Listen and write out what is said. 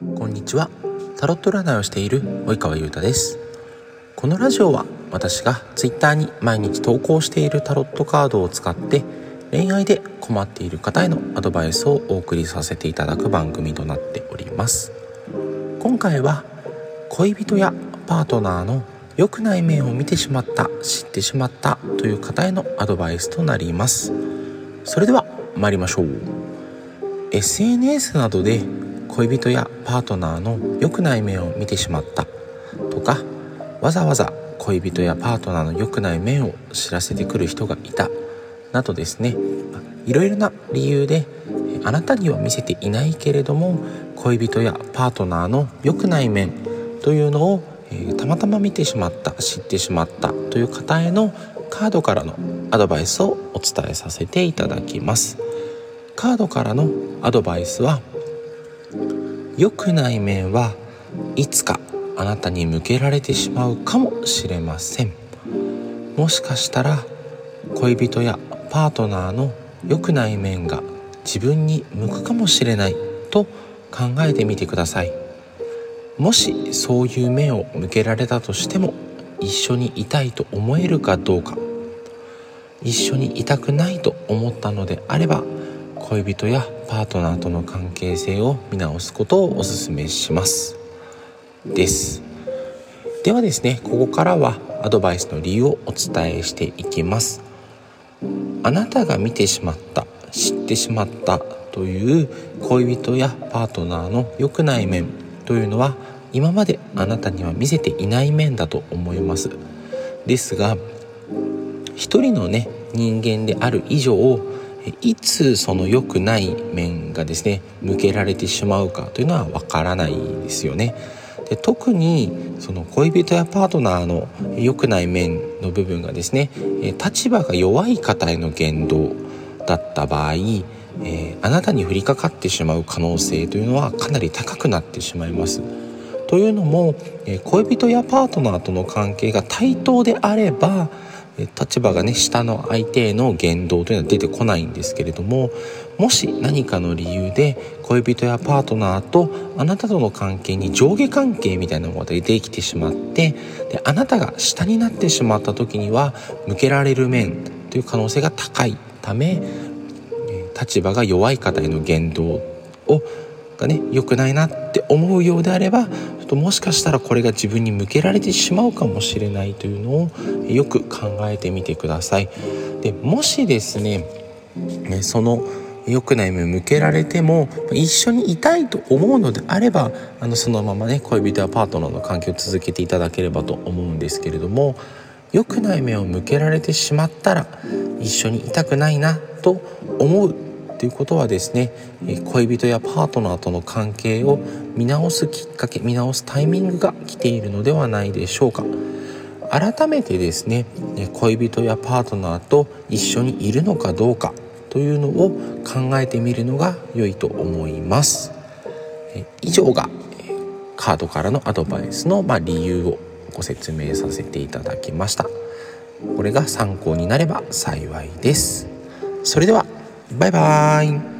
こんにちは。タロット占いをしている及川優太です。このラジオは私が Twitter に毎日投稿しているタロットカードを使って恋愛で困っている方へのアドバイスをお送りさせていただく番組となっております。今回は恋人やパートナーの良くない面を見てしまった知ってしまったという方へのアドバイスとなります。それでは参りましょう。SNS などで恋人やパートナーの良くない面を見てしまった。とかわざわざ恋人やパートナーの良くない面を知らせてくる人がいた。などですね。いろいろな理由であなたには見せていないけれども恋人やパートナーの良くない面というのを、えー、たまたま見てしまった知ってしまったという方へのカードからのアドバイスをお伝えさせていただきます。カードからのアドバイスは良くない面はいつかあなたに向けられてしまうかもしれません。もしかしたら恋人やパートナーの良くない面が自分に向くかもしれないと考えてみてください。もしそういう目を向けられたとしても一緒にいたいと思えるかどうか。一緒にいたくないと思ったのであれば恋人やパートナーとの関係性を見直すことをお勧めします。です。ではですねここからはアドバイスの理由をお伝えしていきます。あなたが見てしまった知ってしまったという恋人やパートナーの良くない面というのは今まであなたには見せていない面だと思います。ですが一人のね人間である以上いつその良くない面がですね向けられてしまうかというのはわからないですよね。で特にその恋人やパートナーの良くない面の部分がですね立場が弱い方への言動だった場合、えー、あなたに降りかかってしまう可能性というのはかなり高くなってしまいます。というのも、えー、恋人やパートナーとの関係が対等であれば立場がね下の相手への言動というのは出てこないんですけれどももし何かの理由で恋人やパートナーとあなたとの関係に上下関係みたいなものが出てきてしまってであなたが下になってしまった時には向けられる面という可能性が高いため立場が弱い方への言動をがね良くないなって思うようであればちょっともしかしたらこれが自分に向けられてしまうかもしれないというのをよく考えてみてください。でもしですねその良くない面向けられても一緒にいたいと思うのであればあのそのままね恋人やパートナーの関係を続けていただければと思うんですけれども良くない面を向けられてしまったら一緒にいたくないなと思うっていうことはですね恋人やパートナーとの関係を見直すきっかけ見直すタイミングが来ているのではないでしょうか。改めてですね恋人やパートナーと一緒にいるのかどうかというのを考えてみるのが良いと思います。以上がカードからのアドバイスの、ま理由をご説明させていただきました。これが参考になれば幸いです。それではバイバーイ。